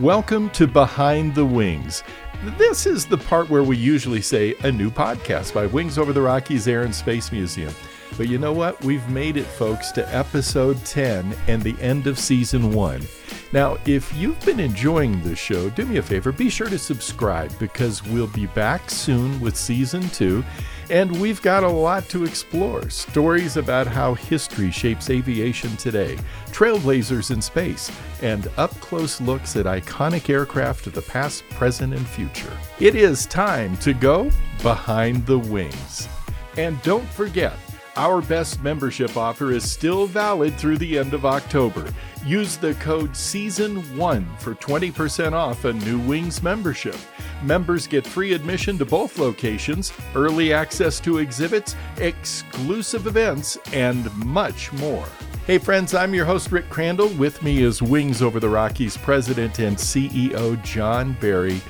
Welcome to Behind the Wings. This is the part where we usually say a new podcast by Wings Over the Rockies Air and Space Museum. But you know what? We've made it, folks, to episode 10 and the end of season 1. Now, if you've been enjoying this show, do me a favor, be sure to subscribe because we'll be back soon with season 2 and we've got a lot to explore stories about how history shapes aviation today, trailblazers in space, and up close looks at iconic aircraft of the past, present, and future. It is time to go behind the wings. And don't forget, our best membership offer is still valid through the end of October. Use the code SEASON1 for 20% off a New Wings membership. Members get free admission to both locations, early access to exhibits, exclusive events, and much more. Hey, friends, I'm your host, Rick Crandall. With me is Wings Over the Rockies President and CEO John Barry.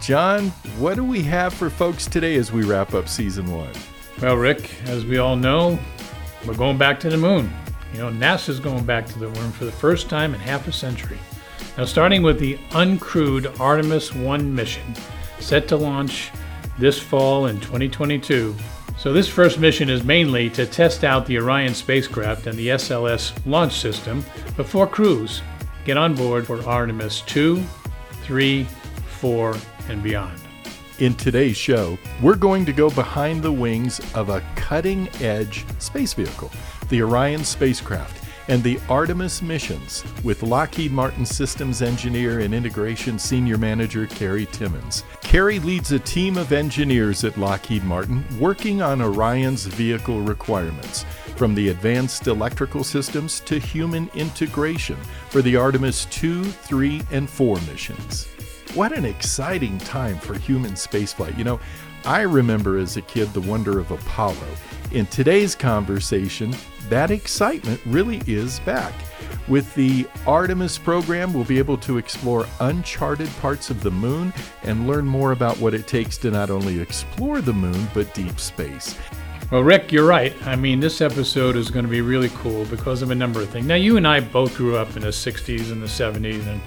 John, what do we have for folks today as we wrap up season one? Well, Rick, as we all know, we're going back to the moon. You know, NASA's going back to the moon for the first time in half a century. Now, starting with the uncrewed Artemis 1 mission, set to launch this fall in 2022. So, this first mission is mainly to test out the Orion spacecraft and the SLS launch system before crews get on board for Artemis 2, 3, 4, and beyond. In today's show, we're going to go behind the wings of a cutting edge space vehicle, the Orion spacecraft, and the Artemis missions with Lockheed Martin Systems Engineer and Integration Senior Manager Kerry Timmons. Kerry leads a team of engineers at Lockheed Martin working on Orion's vehicle requirements, from the advanced electrical systems to human integration for the Artemis 2, 3, and 4 missions. What an exciting time for human spaceflight. You know, I remember as a kid the wonder of Apollo. In today's conversation, that excitement really is back. With the Artemis program, we'll be able to explore uncharted parts of the moon and learn more about what it takes to not only explore the moon, but deep space. Well, Rick, you're right. I mean, this episode is going to be really cool because of a number of things. Now, you and I both grew up in the 60s and the 70s, and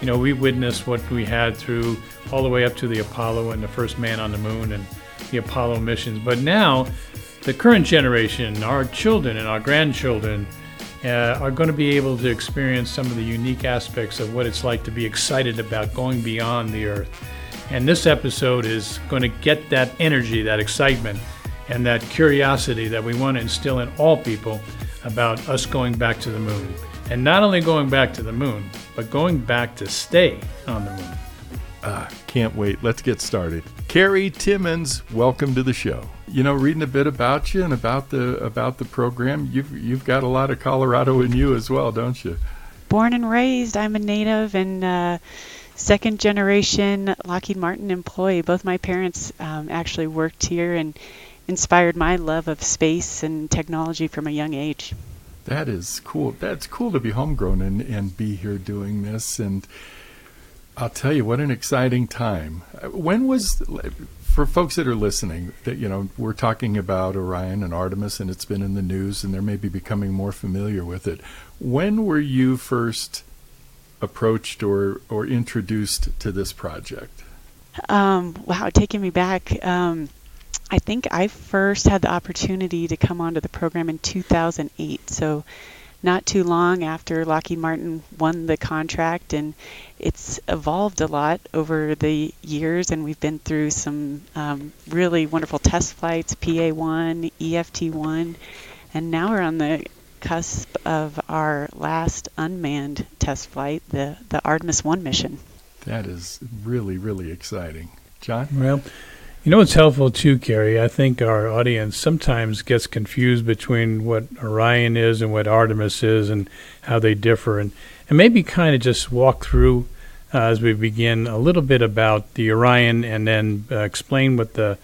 you know, we witnessed what we had through all the way up to the Apollo and the first man on the moon and the Apollo missions. But now, the current generation, our children and our grandchildren, uh, are going to be able to experience some of the unique aspects of what it's like to be excited about going beyond the Earth. And this episode is going to get that energy, that excitement, and that curiosity that we want to instill in all people about us going back to the moon. And not only going back to the moon, but going back to stay on the moon. Uh, can't wait. Let's get started. Kerry Timmons, welcome to the show. You know, reading a bit about you and about the about the program, you've you've got a lot of Colorado in you as well, don't you? Born and raised, I'm a native and uh, second generation Lockheed Martin employee. Both my parents um, actually worked here and inspired my love of space and technology from a young age. That is cool. That's cool to be homegrown and, and be here doing this. And I'll tell you, what an exciting time. When was, for folks that are listening, that, you know, we're talking about Orion and Artemis and it's been in the news and they're maybe becoming more familiar with it. When were you first approached or, or introduced to this project? Um, wow, taking me back. Um, I think I first had the opportunity to come onto the program in 2008. So not too long after Lockheed Martin won the contract, and it's evolved a lot over the years, and we've been through some um, really wonderful test flights, PA1, EFT1, and now we're on the cusp of our last unmanned test flight, the, the Artemis 1 mission. That is really, really exciting. John? Well, you know what's helpful too, Kerry? I think our audience sometimes gets confused between what Orion is and what Artemis is and how they differ. And, and maybe kind of just walk through uh, as we begin a little bit about the Orion and then uh, explain what the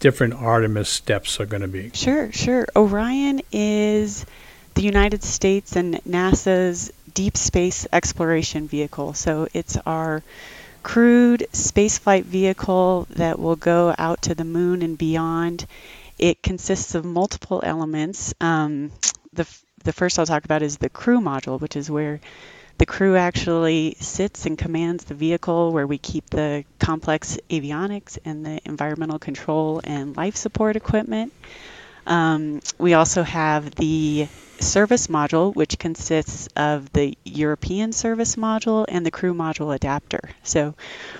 different Artemis steps are going to be. Sure, sure. Orion is the United States and NASA's deep space exploration vehicle. So it's our crewed spaceflight vehicle that will go out to the moon and beyond. It consists of multiple elements. Um, the, the first I'll talk about is the crew module, which is where The crew actually sits and commands the vehicle where we keep the complex avionics and the environmental control and life support equipment. Um, we also have the service module, which consists of the European service module and the crew module adapter. So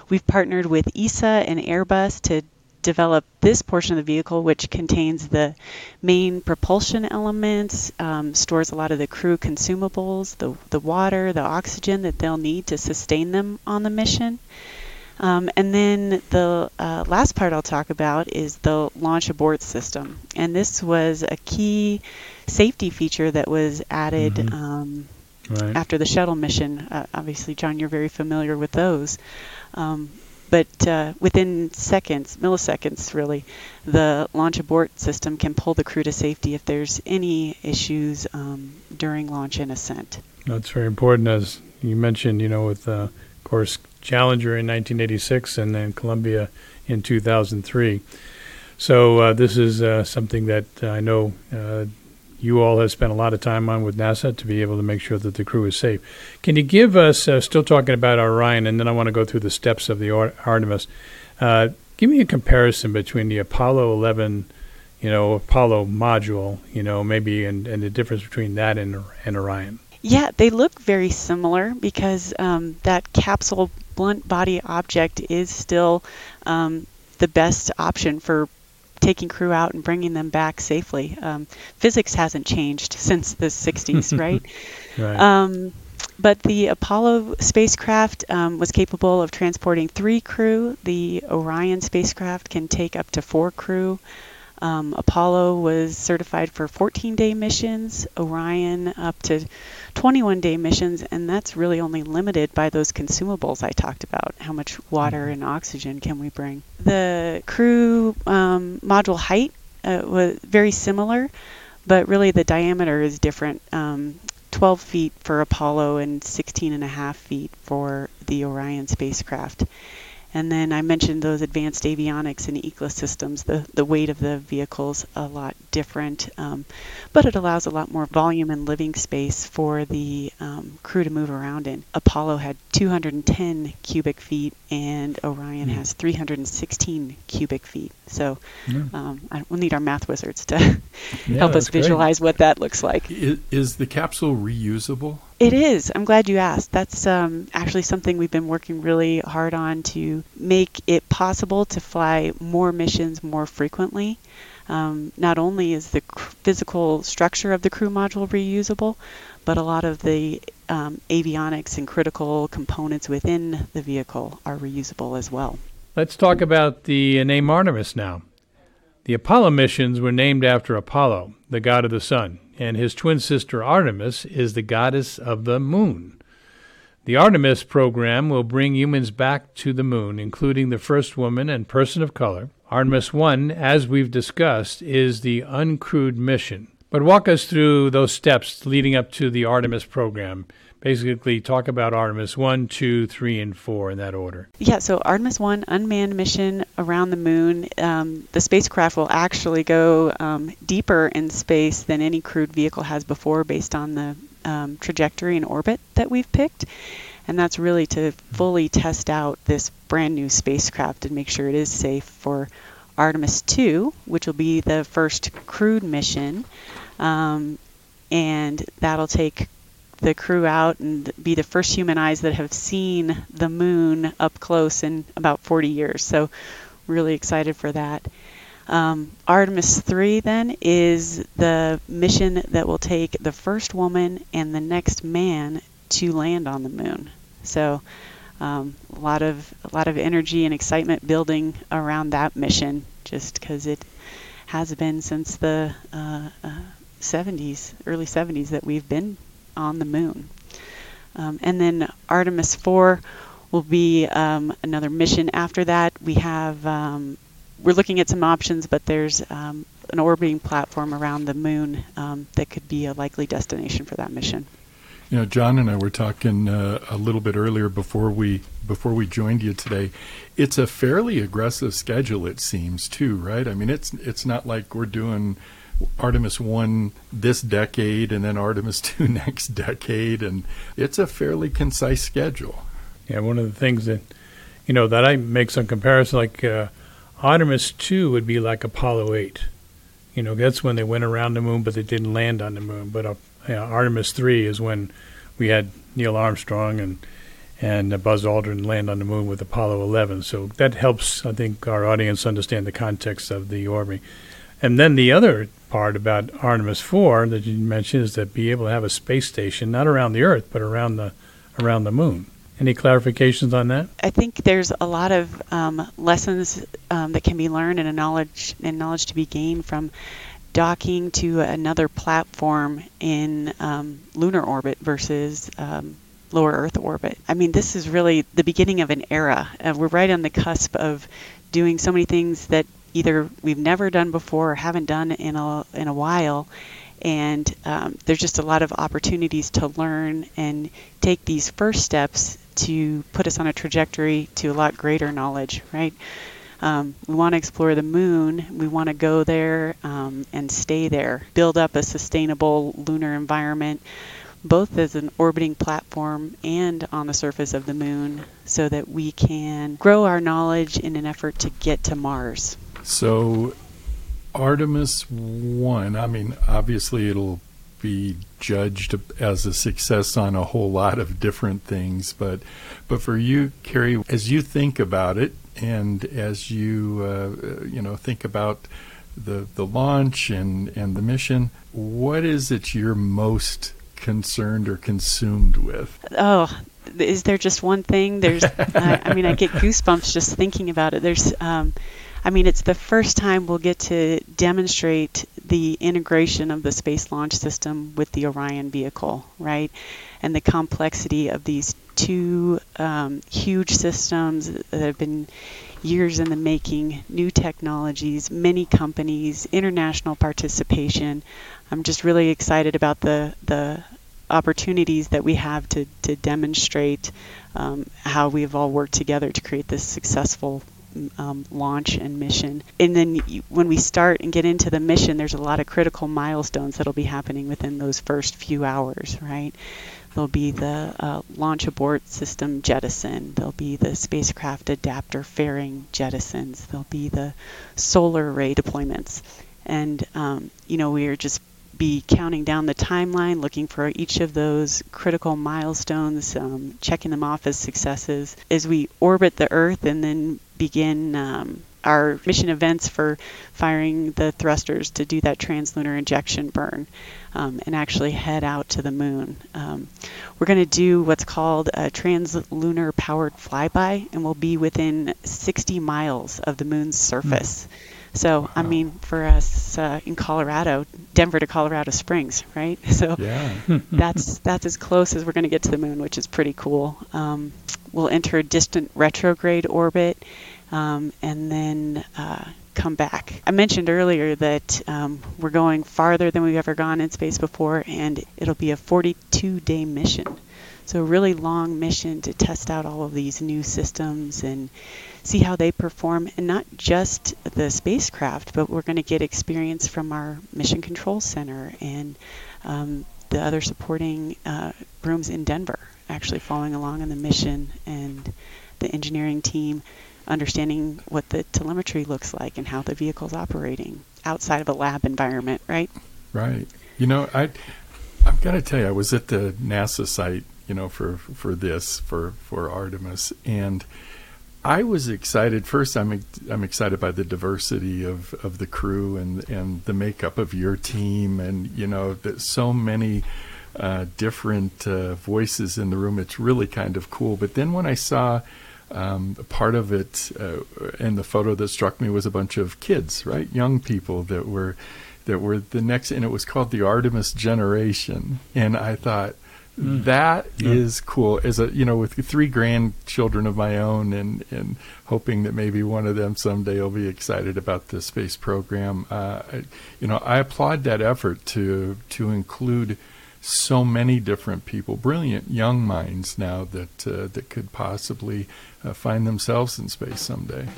we've partnered with ESA and Airbus to develop this portion of the vehicle, which contains the main propulsion elements, um, stores a lot of the crew consumables, the, the water, the oxygen that they'll need to sustain them on the mission. Um, and then the uh, last part I'll talk about is the launch abort system. And this was a key safety feature that was added mm-hmm. um, right. after the shuttle mission. Uh, obviously, John, you're very familiar with those. Um, but uh, within seconds, milliseconds really, the launch abort system can pull the crew to safety if there's any issues um, during launch and ascent. That's very important, as you mentioned. You know, with uh, of course Challenger in 1986 and then Columbia in 2003. So uh, this is uh, something that I know uh, you all have spent a lot of time on with NASA to be able to make sure that the crew is safe. Can you give us, uh, still talking about Orion, and then I want to go through the steps of the Artemis. Uh, give me a comparison between the Apollo 11, you know, Apollo module, you know, maybe, and, and the difference between that and, and Orion. Yeah, they look very similar because um, that capsule blunt body object is still um, the best option for taking crew out and bringing them back safely. Um, physics hasn't changed since the 60s, right? right. Um, but the Apollo spacecraft um, was capable of transporting three crew. The Orion spacecraft can take up to four crew. Um, Apollo was certified for 14 day missions, Orion up to 21 day missions, and that's really only limited by those consumables I talked about. How much water mm-hmm. and oxygen can we bring? The crew um, module height uh, was very similar, but really the diameter is different. Um, 12 feet for Apollo and 16 and a half feet for the Orion spacecraft. And then I mentioned those advanced avionics and ecosystems. The, the weight of the vehicle's a lot different, um, but it allows a lot more volume and living space for the um, crew to move around in. Apollo had 210 cubic feet, and Orion mm. has 316 cubic feet. So um, I, we'll need our math wizards to yeah, help us visualize great. what that looks like. Is, is the capsule reusable? It is. I'm glad you asked. That's um, actually something we've been working really hard on to make it possible to fly more missions more frequently. Um, not only is the cr- physical structure of the crew module reusable, but a lot of the um, avionics and critical components within the vehicle are reusable as well. Let's talk about the name Artemis now. The Apollo missions were named after Apollo, the god of the sun and his twin sister Artemis is the goddess of the moon. The Artemis program will bring humans back to the moon, including the first woman and person of color. Artemis 1, as we've discussed, is the uncrewed mission. But walk us through those steps leading up to the Artemis program basically talk about Artemis 1, 2, 3, and 4 in that order. Yeah, so Artemis 1, unmanned mission around the moon. Um, the spacecraft will actually go um, deeper in space than any crewed vehicle has before based on the um, trajectory and orbit that we've picked. And that's really to fully test out this brand new spacecraft and make sure it is safe for Artemis 2, which will be the first crewed mission. Um, and that'll take the crew out and be the first human eyes that have seen the moon up close in about 40 years. So, really excited for that. Um, Artemis 3 then is the mission that will take the first woman and the next man to land on the moon. So, um, a lot of a lot of energy and excitement building around that mission, just because it has been since the uh, uh, 70s, early 70s, that we've been on the moon. Um, and then Artemis 4 will be um, another mission after that. We have um, we're looking at some options, but there's um, an orbiting platform around the moon um, that could be a likely destination for that mission. You know, John and I were talking uh, a little bit earlier before we before we joined you today. It's a fairly aggressive schedule, it seems, too, right? I mean, it's it's not like we're doing Artemis 1 this decade and then Artemis 2 next decade. And it's a fairly concise schedule. Yeah, one of the things that, you know, that I make some comparison like uh, Artemis 2 would be like Apollo 8. You know, that's when they went around the moon, but they didn't land on the moon. But uh, you know, Artemis 3 is when we had Neil Armstrong and and Buzz Aldrin land on the moon with Apollo 11. So that helps, I think, our audience understand the context of the orbiting. And then the other part about Artemis 4 that you mentioned is to be able to have a space station not around the Earth but around the around the moon. Any clarifications on that? I think there's a lot of um, lessons um, that can be learned and a knowledge and knowledge to be gained from docking to another platform in um, lunar orbit versus um, lower Earth orbit. I mean, this is really the beginning of an era. Uh, we're right on the cusp of doing so many things that either we've never done before or haven't done in a in a while. And um, there's just a lot of opportunities to learn and take these first steps to put us on a trajectory to a lot greater knowledge, right? Um, we want to explore the moon. We want to go there um, and stay there, build up a sustainable lunar environment, both as an orbiting platform and on the surface of the moon, so that we can grow our knowledge in an effort to get to Mars. So, Artemis 1, I mean, obviously it'll be judged as a success on a whole lot of different things, but but for you, Kerry, as you think about it, and as you uh, you know think about the the launch and and the mission, what is it you're most concerned or consumed with? Oh, is there just one thing? There's, I, I, mean, I get goosebumps just thinking about it. There's, um, I mean, it's the first time we'll get to demonstrate the integration of the Space Launch System with the Orion vehicle, right? And the complexity of these two um, huge systems that have been years in the making, new technologies, many companies, international participation. I'm just really excited about the the opportunities that we have to to demonstrate um, how we've all worked together to create this successful um, launch and mission. And then when we start and get into the mission, there's a lot of critical milestones that'll be happening within those first few hours, right? There'll be the uh, launch abort system jettison. There'll be the spacecraft adapter fairing jettisons. There'll be the solar array deployments. And, um, you know, we are just be counting down the timeline, looking for each of those critical milestones, um, checking them off as successes as we orbit the Earth and then begin um, our mission events for firing the thrusters to do that translunar injection burn um, and actually head out to the moon. Um, we're going to do what's called a translunar powered flyby, and we'll be within 60 miles of the moon's surface. Mm. So, wow. I mean, for us uh, in Colorado, Denver to Colorado Springs, right? So yeah. that's that's as close as we're going to get to the moon, which is pretty cool. Um, we'll enter a distant retrograde orbit um, and then uh, come back. I mentioned earlier that um, we're going farther than we've ever gone in space before, and it'll be a 42 day mission. So, a really long mission to test out all of these new systems and see how they perform, and not just the spacecraft, but we're going to get experience from our Mission Control Center and um, the other supporting uh, rooms in Denver, actually following along on the mission and the engineering team understanding what the telemetry looks like and how the vehicle's operating outside of a lab environment, right? Right. You know, I I've got to tell you, I was at the NASA site, you know, for for this for for Artemis, and I was excited. First, I'm I'm excited by the diversity of, of the crew and and the makeup of your team, and you know, that so many. Uh, different uh, voices in the room. It's really kind of cool. But then when I saw um, part of it uh, and the photo that struck me was a bunch of kids, right, young people that were that were the next, and it was called the Artemis Generation, and I thought. Mm. That yeah. is cool. As a you know, with three grandchildren of my own, and and hoping that maybe one of them someday will be excited about the space program. Uh, I, you know, I applaud that effort to to include so many different people, brilliant young minds now that uh, that could possibly uh, find themselves in space someday.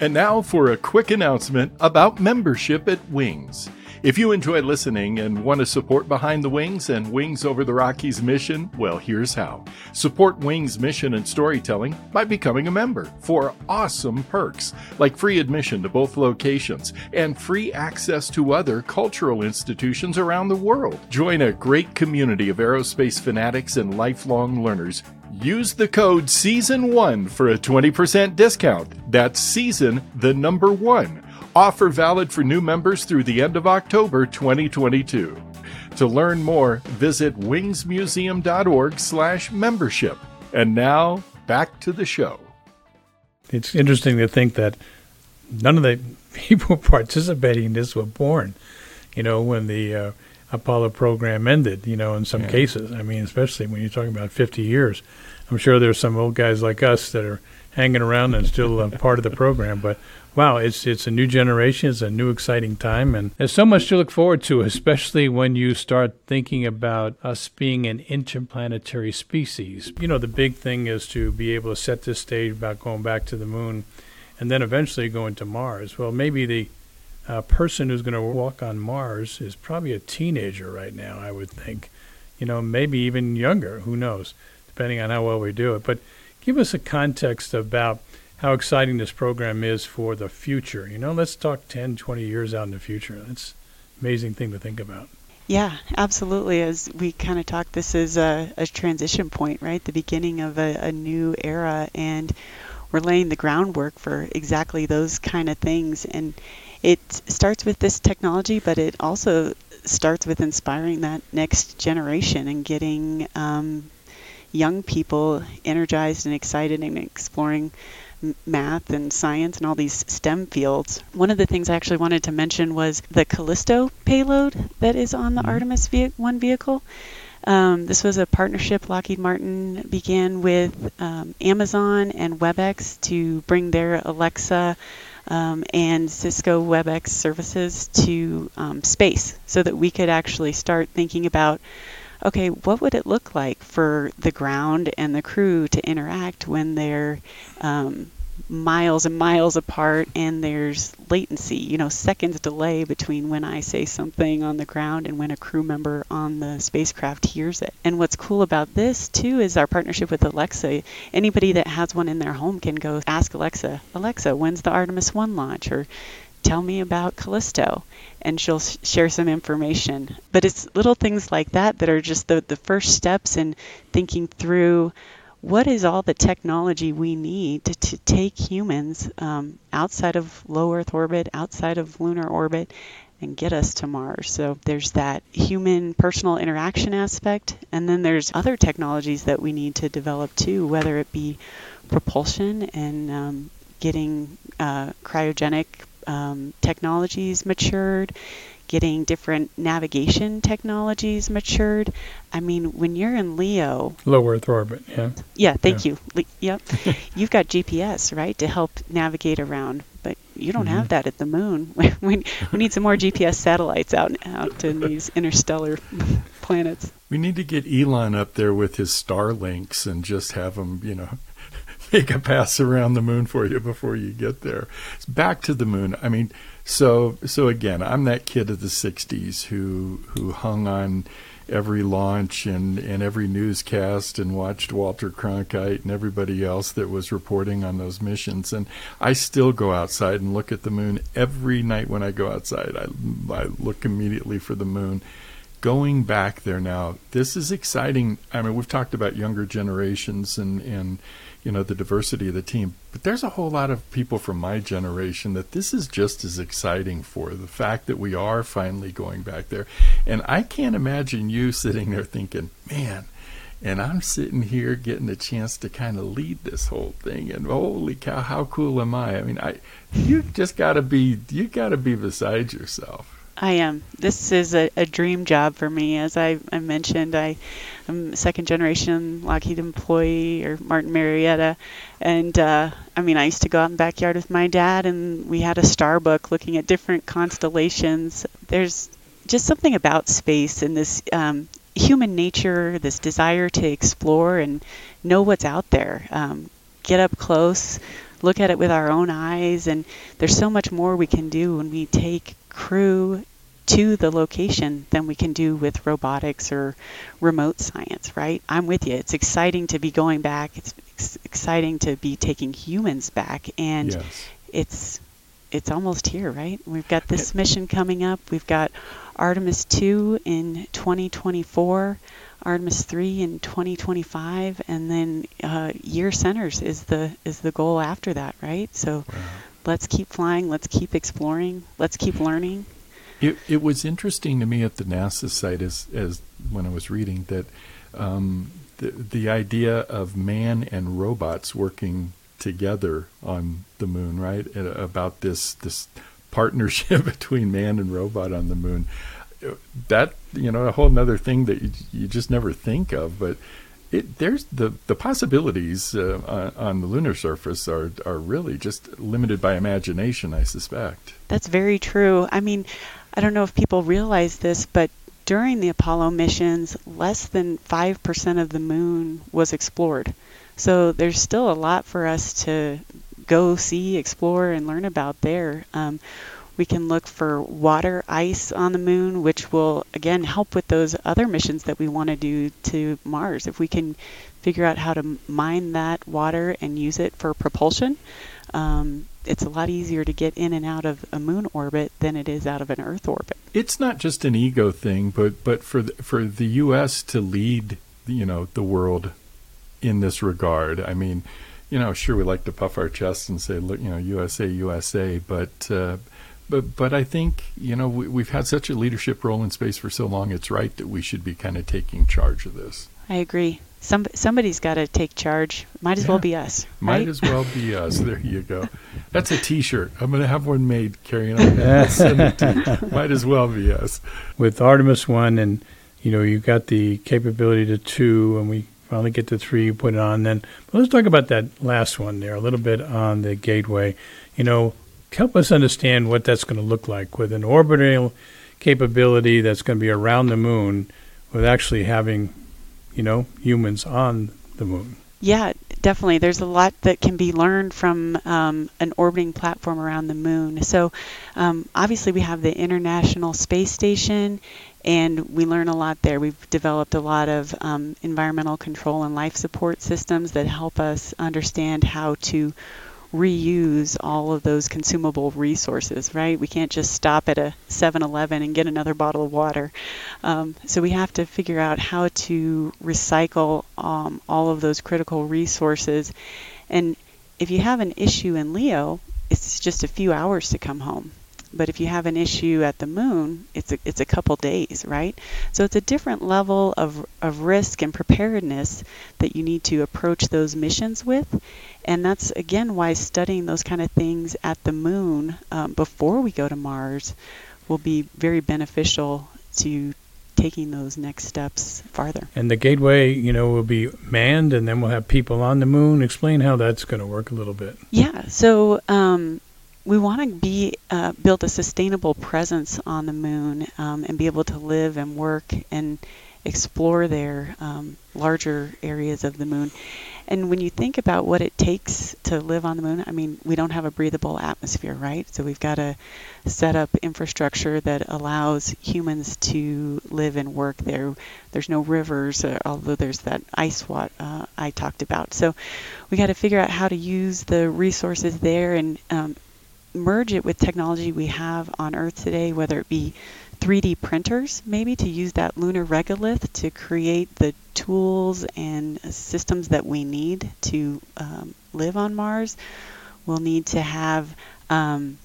And now for a quick announcement about membership at Wings. If you enjoy listening and want to support Behind the Wings and Wings Over the Rockies mission, well, here's how. Support Wings mission and storytelling by becoming a member for awesome perks like free admission to both locations and free access to other cultural institutions around the world. Join a great community of aerospace fanatics and lifelong learners Use the code SEASON1 for a 20% discount. That's season, the number one. Offer valid for new members through the end of October 2022. To learn more, visit wingsmuseum.org slash membership. And now, back to the show. It's interesting to think that none of the people participating in this were born, you know, when the uh, Apollo program ended, you know, in some yeah. cases. I mean, especially when you're talking about 50 years. I'm sure there's some old guys like us that are hanging around and still a part of the program. But wow, it's it's a new generation, it's a new exciting time, and there's so much to look forward to, especially when you start thinking about us being an interplanetary species. You know, the big thing is to be able to set this stage about going back to the moon, and then eventually going to Mars. Well, maybe the uh, person who's going to walk on Mars is probably a teenager right now, I would think. You know, maybe even younger. Who knows? Depending on how well we do it. But give us a context about how exciting this program is for the future. You know, let's talk 10, 20 years out in the future. That's amazing thing to think about. Yeah, absolutely. As we kind of talk, this is a, a, transition point, right? The beginning of a, a new era, and we're laying the groundwork for exactly those kind of things. And it starts with this technology, but it also starts with inspiring that next generation and getting um, young people energized and excited and exploring math and science and all these STEM fields. One of the things I actually wanted to mention was the Callisto payload that is on the mm-hmm. Artemis ve- 1 vehicle. Um, this was a partnership Lockheed Martin began with um, Amazon and WebEx to bring their Alexa um, and Cisco WebEx services to um, space so that we could actually start thinking about okay, what would it look like for the ground and the crew to interact when they're um, miles and miles apart and there's latency, you know, seconds delay between when I say something on the ground and when a crew member on the spacecraft hears it. And what's cool about this too is our partnership with Alexa. Anybody that has one in their home can go ask Alexa, Alexa, when's the Artemis 1 launch? Or tell me about Callisto, and she'll share some information. But it's little things like that that are just the, the first steps in thinking through what is all the technology we need to, to take humans um, outside of low Earth orbit, outside of lunar orbit, and get us to Mars. So there's that human personal interaction aspect, and then there's other technologies that we need to develop too, whether it be propulsion and um, getting uh, cryogenic um, technologies matured, getting different navigation technologies matured. I mean, when you're in LEO, low Earth orbit, yeah. Yeah, thank yeah. you. yep, you've got GPS, right, to help navigate around, but you don't mm-hmm. have that at the moon. we, we need some more GPS satellites out out in these interstellar planets. We need to get Elon up there with his Starlinks and just have him, you know, make a pass around the moon for you before you get there. It's Back to the moon. I mean, so so again, I'm that kid of the '60s who who hung on every launch and, and every newscast and watched Walter Cronkite and everybody else that was reporting on those missions. And I still go outside and look at the moon every night when I go outside. I, I look immediately for the moon. Going back there now, this is exciting. I mean, we've talked about younger generations and, and you know the diversity of the team but there's a whole lot of people from my generation that this is just as exciting for the fact that we are finally going back there and i can't imagine you sitting there thinking man and i'm sitting here getting a chance to kind of lead this whole thing and holy cow how cool am i i mean i you just got to be you got to be beside yourself I am. This is a, a dream job for me. As I, I mentioned, I I'm a second generation Lockheed employee or Martin Marietta. And uh, I mean, I used to go out in the backyard with my dad, and we had a star book looking at different constellations. There's just something about space and this um, human nature, this desire to explore and know what's out there. Um, get up close, look at it with our own eyes, and there's so much more we can do when we take crew to the location than we can do with robotics or remote science, right? I'm with you. It's exciting to be going back. It's ex- exciting to be taking humans back, and Yes. it's it's almost here, right? We've got this mission coming up. We've got Artemis 2 in 2024, Artemis 3 in 2025, and then uh, year centers is the is the goal after that, right? So let's keep flying, let's keep exploring, let's keep learning. It, it was interesting to me at the NASA site as, as when I was reading that um, the, the idea of man and robots working together on the moon, right? About this this partnership between man and robot on the moon. That you know a whole other thing that you, you just never think of, but it, there's the the possibilities uh, on, on the lunar surface are are really just limited by imagination, I suspect. That's very true. I mean, I don't know if people realize this, but during the Apollo missions, less than 5% of the moon was explored. So there's still a lot for us to go see, explore, and learn about there. Um, we can look for water ice on the moon, which will again help with those other missions that we want to do to Mars. If we can figure out how to mine that water and use it for propulsion, um, it's a lot easier to get in and out of a moon orbit than it is out of an Earth orbit. It's not just an ego thing, but but for the, for the U.S. to lead, you know, the world in this regard. I mean, you know, sure we like to puff our chests and say, look, you know, USA, USA, but. Uh, but but I think you know we, we've had such a leadership role in space for so long. It's right that we should be kind of taking charge of this. I agree. Some somebody's got to take charge. Might as well be us, Might right? as well be us. There you go. That's a T-shirt. I'm going to have one made carrying on. Send it to you. Might as well be us. with Artemis one, and you know you've got the capability to two, and we finally get to three. You put it on. Then but let's talk about that last one there a little bit on the gateway. You know, help us understand what that's going to look like with an orbital capability that's going to be around the moon, with actually having, you know, humans on the moon. Yeah, definitely. There's a lot that can be learned from um, an orbiting platform around the moon. So, um, obviously, we have the International Space Station, and we learn a lot there. We've developed a lot of um, environmental control and life support systems that help us understand how to reuse all of those consumable resources, right? We can't just stop at a 7 Eleven and get another bottle of water. Um, so we have to figure out how to recycle um, all of those critical resources. And if you have an issue in LEO, it's just a few hours to come home. But if you have an issue at the moon, it's a, it's a couple days, right? So it's a different level of, of risk and preparedness that you need to approach those missions with. And that's, again, why studying those kind of things at the moon um, before we go to Mars will be very beneficial to taking those next steps farther. And the gateway, you know, will be manned, and then we'll have people on the moon. Explain how that's going to work a little bit. Yeah, so um, we want to be uh, build a sustainable presence on the moon um, and be able to live and work and explore their um, larger areas of the moon. And when you think about what it takes to live on the moon, I mean, we don't have a breathable atmosphere, right? So we've got to set up infrastructure that allows humans to live and work there. There's no rivers, uh, although there's that ice water uh, I talked about. So we got to figure out how to use the resources there and um, merge it with technology we have on Earth today, whether it be 3D printers, maybe to use that lunar regolith to create the tools and systems that we need to um, live on Mars. We'll need to have, um,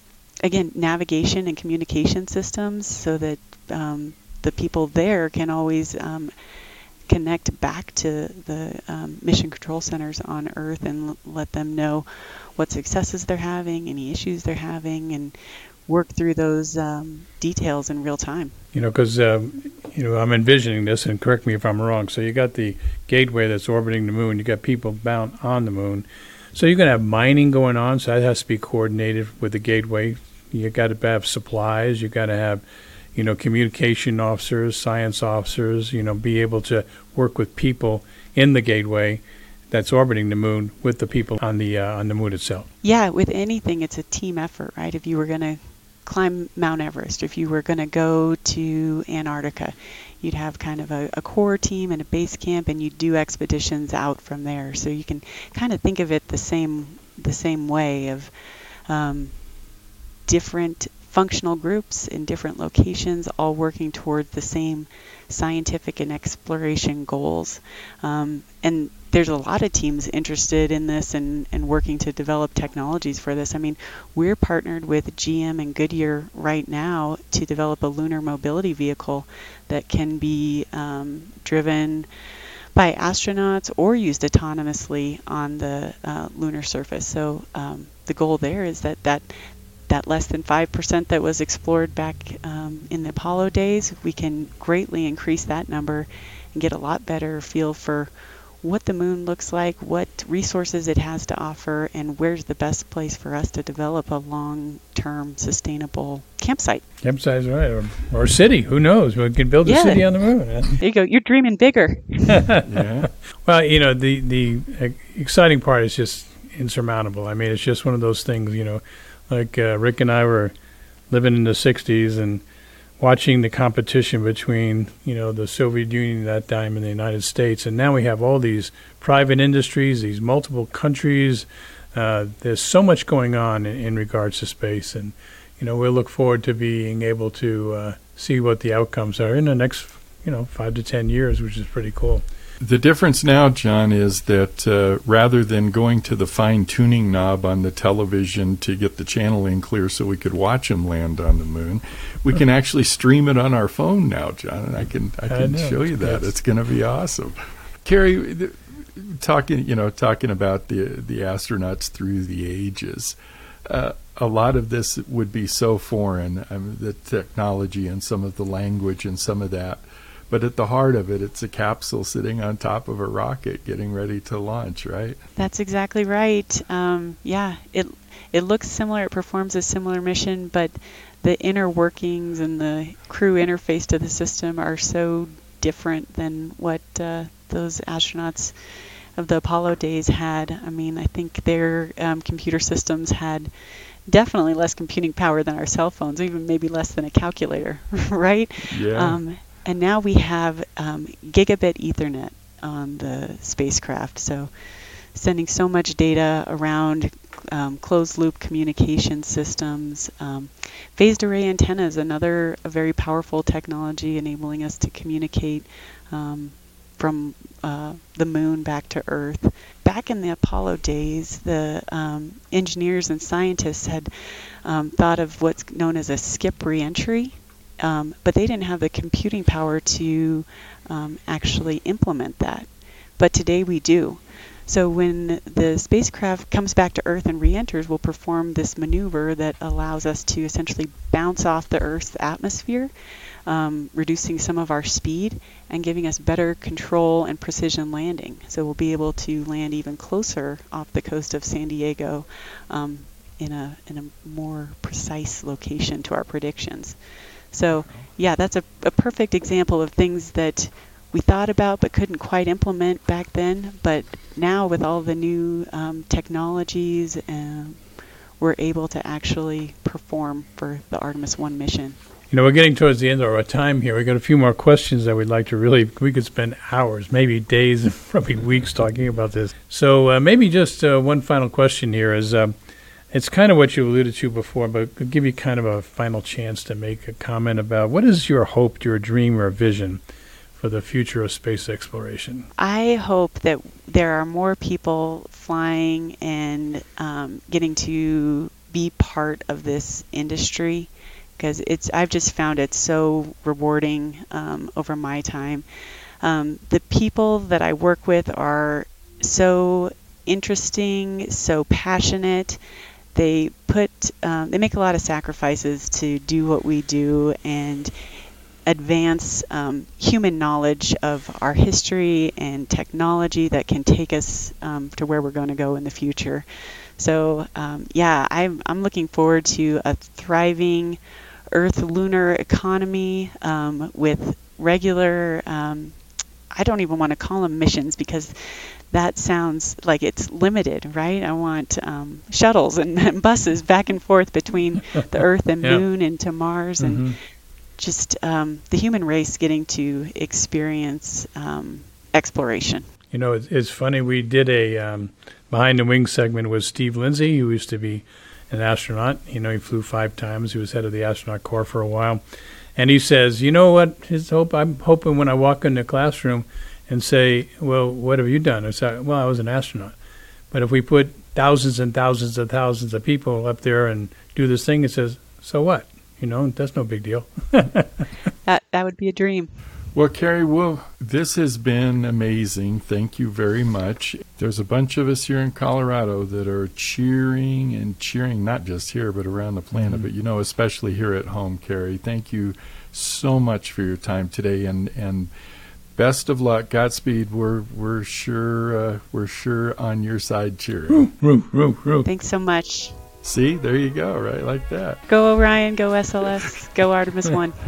again, navigation and communication systems so that um, the people there can always um, connect back to the um, mission control centers on Earth and l- let them know what successes they're having, any issues they're having, and work through those um, details in real time. You know, because um, you know I'm envisioning this, and correct me if I'm wrong. So you got the gateway that's orbiting the moon. You got people bound on the moon. So you're going to have mining going on. So that has to be coordinated with the gateway. You got to have supplies. You got to have, you know, communication officers, science officers. You know, be able to work with people in the gateway that's orbiting the moon with the people on the uh, on the moon itself. Yeah, with anything, it's a team effort, right? If you were going to climb Mount Everest, if you were going to go to Antarctica, you'd have kind of a, a core team and a base camp, and you'd do expeditions out from there. So you can kind of think of it the same the same way of um, different functional groups in different locations, all working toward the same scientific and exploration goals. Um, and there's a lot of teams interested in this and, and working to develop technologies for this. I mean, we're partnered with GM and Goodyear right now to develop a lunar mobility vehicle that can be um, driven by astronauts or used autonomously on the uh, lunar surface. So um, the goal there is that that that less than 5% that was explored back um, in the Apollo days, we can greatly increase that number and get a lot better feel for what the moon looks like, what resources it has to offer, and where's the best place for us to develop a long term sustainable campsite. Campsite, right. Or, or city. Who knows? We can build a city on the moon. There you go. You're dreaming bigger. Yeah. Well, you know, the the uh, exciting part is just insurmountable. I mean, it's just one of those things. You know, like uh, Rick and I were living in the '60s and watching the competition between you know the Soviet Union at that time and the United States, and now we have all these private industries, these multiple countries. Uh, there's so much going on in, in regards to space, and you know we'll look forward to being able to uh, see what the outcomes are in the next you know five to ten years, which is pretty cool. The difference now, John, is that uh, rather than going to the fine tuning knob on the television to get the channeling clear so we could watch them land on the moon, we can actually stream it on our phone now, John. And I can I I can know. show you that. It's going to be awesome. Kerry, th- talking you know talking about the the astronauts through the ages. Uh, a lot of this would be so foreign, I mean, the technology and some of the language and some of that. But at the heart of it, it's a capsule sitting on top of a rocket getting ready to launch, right? That's exactly right. Um, yeah, it it looks similar. It performs a similar mission, but the inner workings and the crew interface to the system are so different than what uh, those astronauts of the Apollo days had. I mean, I think their um, computer systems had definitely less computing power than our cell phones, even maybe less than a calculator, right? Yeah. Um, and now we have um, gigabit Ethernet on the spacecraft, so sending so much data around um, closed loop communication systems. Um, phased array antennas, another very powerful technology enabling us to communicate um, from uh, the moon back to Earth. Back in the Apollo days, the um, engineers and scientists had um, thought of what's known as a skip reentry, um, but they didn't have the computing power to um, actually implement that. But today we do. So when the spacecraft comes back to Earth and re-enters, we'll perform this maneuver that allows us to essentially bounce off the Earth's atmosphere, um, reducing some of our speed and giving us better control and precision landing. So we'll be able to land even closer off the coast of San Diego um, in a in a more precise location to our predictions. So yeah, that's a, a perfect example of things that we thought about but couldn't quite implement back then. But now with all the new um, technologies, um, we're able to actually perform for the Artemis 1 mission. You know, we're getting towards the end of our time here. We've got a few more questions that we'd like to really, we could spend hours, maybe days, probably weeks talking about this. So uh, maybe just uh, one final question here is um, it's kind of what you alluded to before, but could give you kind of a final chance to make a comment about what is your hope, your dream, or vision for the future of space exploration? I hope that there are more people flying and um, getting to be part of this industry because it's I've just found it so rewarding um, over my time. Um, the people that I work with are so interesting, so passionate. They put um, they make a lot of sacrifices to do what we do and advance um, human knowledge of our history and technology that can take us um, to where we're going to go in the future. So um, yeah, I'm I'm looking forward to a thriving Earth lunar economy um, with regular. Um, I don't even want to call them missions because that sounds like it's limited, right? I want um, shuttles and, and, buses back and forth between the Earth and yeah. Moon and to Mars, mm-hmm. and just um, the human race getting to experience um, exploration. You know, it's, it's, funny. We did a um, behind the wings segment with Steve Lindsay, who used to be an astronaut. You know, he flew five times. He was head of the astronaut corps for a while, and he says, "You know what? His hope. I'm hoping when I walk in the classroom." And say, well, what have you done? I say, well, I was an astronaut. But if we put thousands and thousands and thousands of people up there and do this thing, it says, so what? You know, that's no big deal. that that would be a dream. Well, Kerry, well, this has been amazing. Thank you very much. There's a bunch of us here in Colorado that are cheering and cheering, not just here, but around the planet. Mm-hmm. But you know, especially here at home, Kerry. Thank you so much for your time today, and and best of luck, Godspeed. We're we're sure uh, we're sure on your side cheering. Thanks so much. See, there you go, right like that. Go Orion, go SLS, go Artemis One.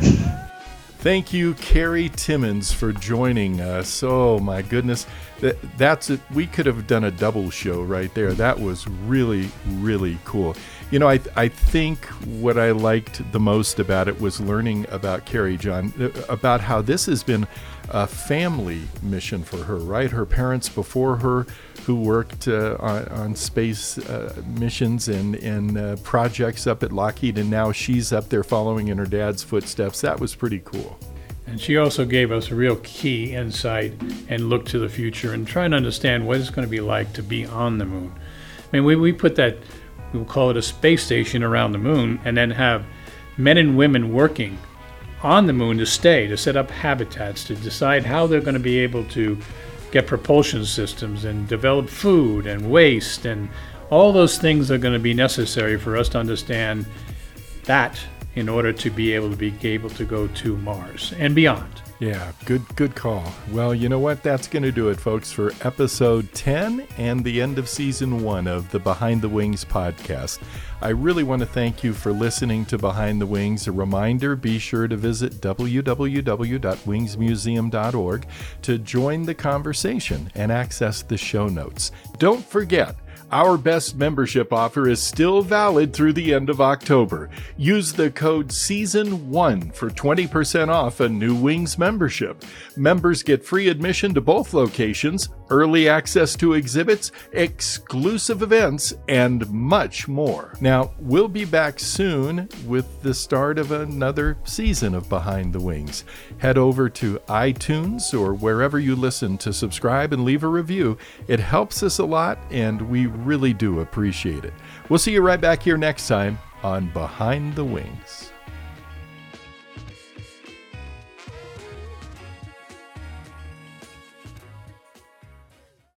Thank you, Kerry Timmons, for joining us. Oh my goodness, that that's it. We could have done a double show right there. That was really really cool. You know, I I think what I liked the most about it was learning about Kerry John uh, about how this has been a family mission for her. Right, her parents before her who worked uh, on, on, space uh, missions and, and uh, projects up at Lockheed, and now she's up there following in her dad's footsteps. That was pretty cool. And she also gave us a real key insight and look to the future and try and understand what it's going to be like to be on the moon. I mean, we, we put that, we'll call it a space station around the moon, and then have men and women working on the moon to stay, to set up habitats, to decide how they're going to be able to get propulsion systems and develop food and waste and all those things are going to be necessary for us to understand that in order to be able to be able to go to Mars and beyond. Yeah, good good call. Well, you know what? That's going to do it folks for episode 10 and the end of season 1 of the Behind the Wings podcast. I really want to thank you for listening to Behind the Wings. A reminder be sure to visit www.wingsmuseum.org to join the conversation and access the show notes. Don't forget, our best membership offer is still valid through the end of October. Use the code SEASON1 for 20% off a New Wings membership. Members get free admission to both locations, early access to exhibits, exclusive events, and much more. Now, we'll be back soon with the start of another season of Behind the Wings. Head over to iTunes or wherever you listen to subscribe and leave a review. It helps us a lot, and we really do appreciate it. We'll see you right back here next time on Behind the Wings.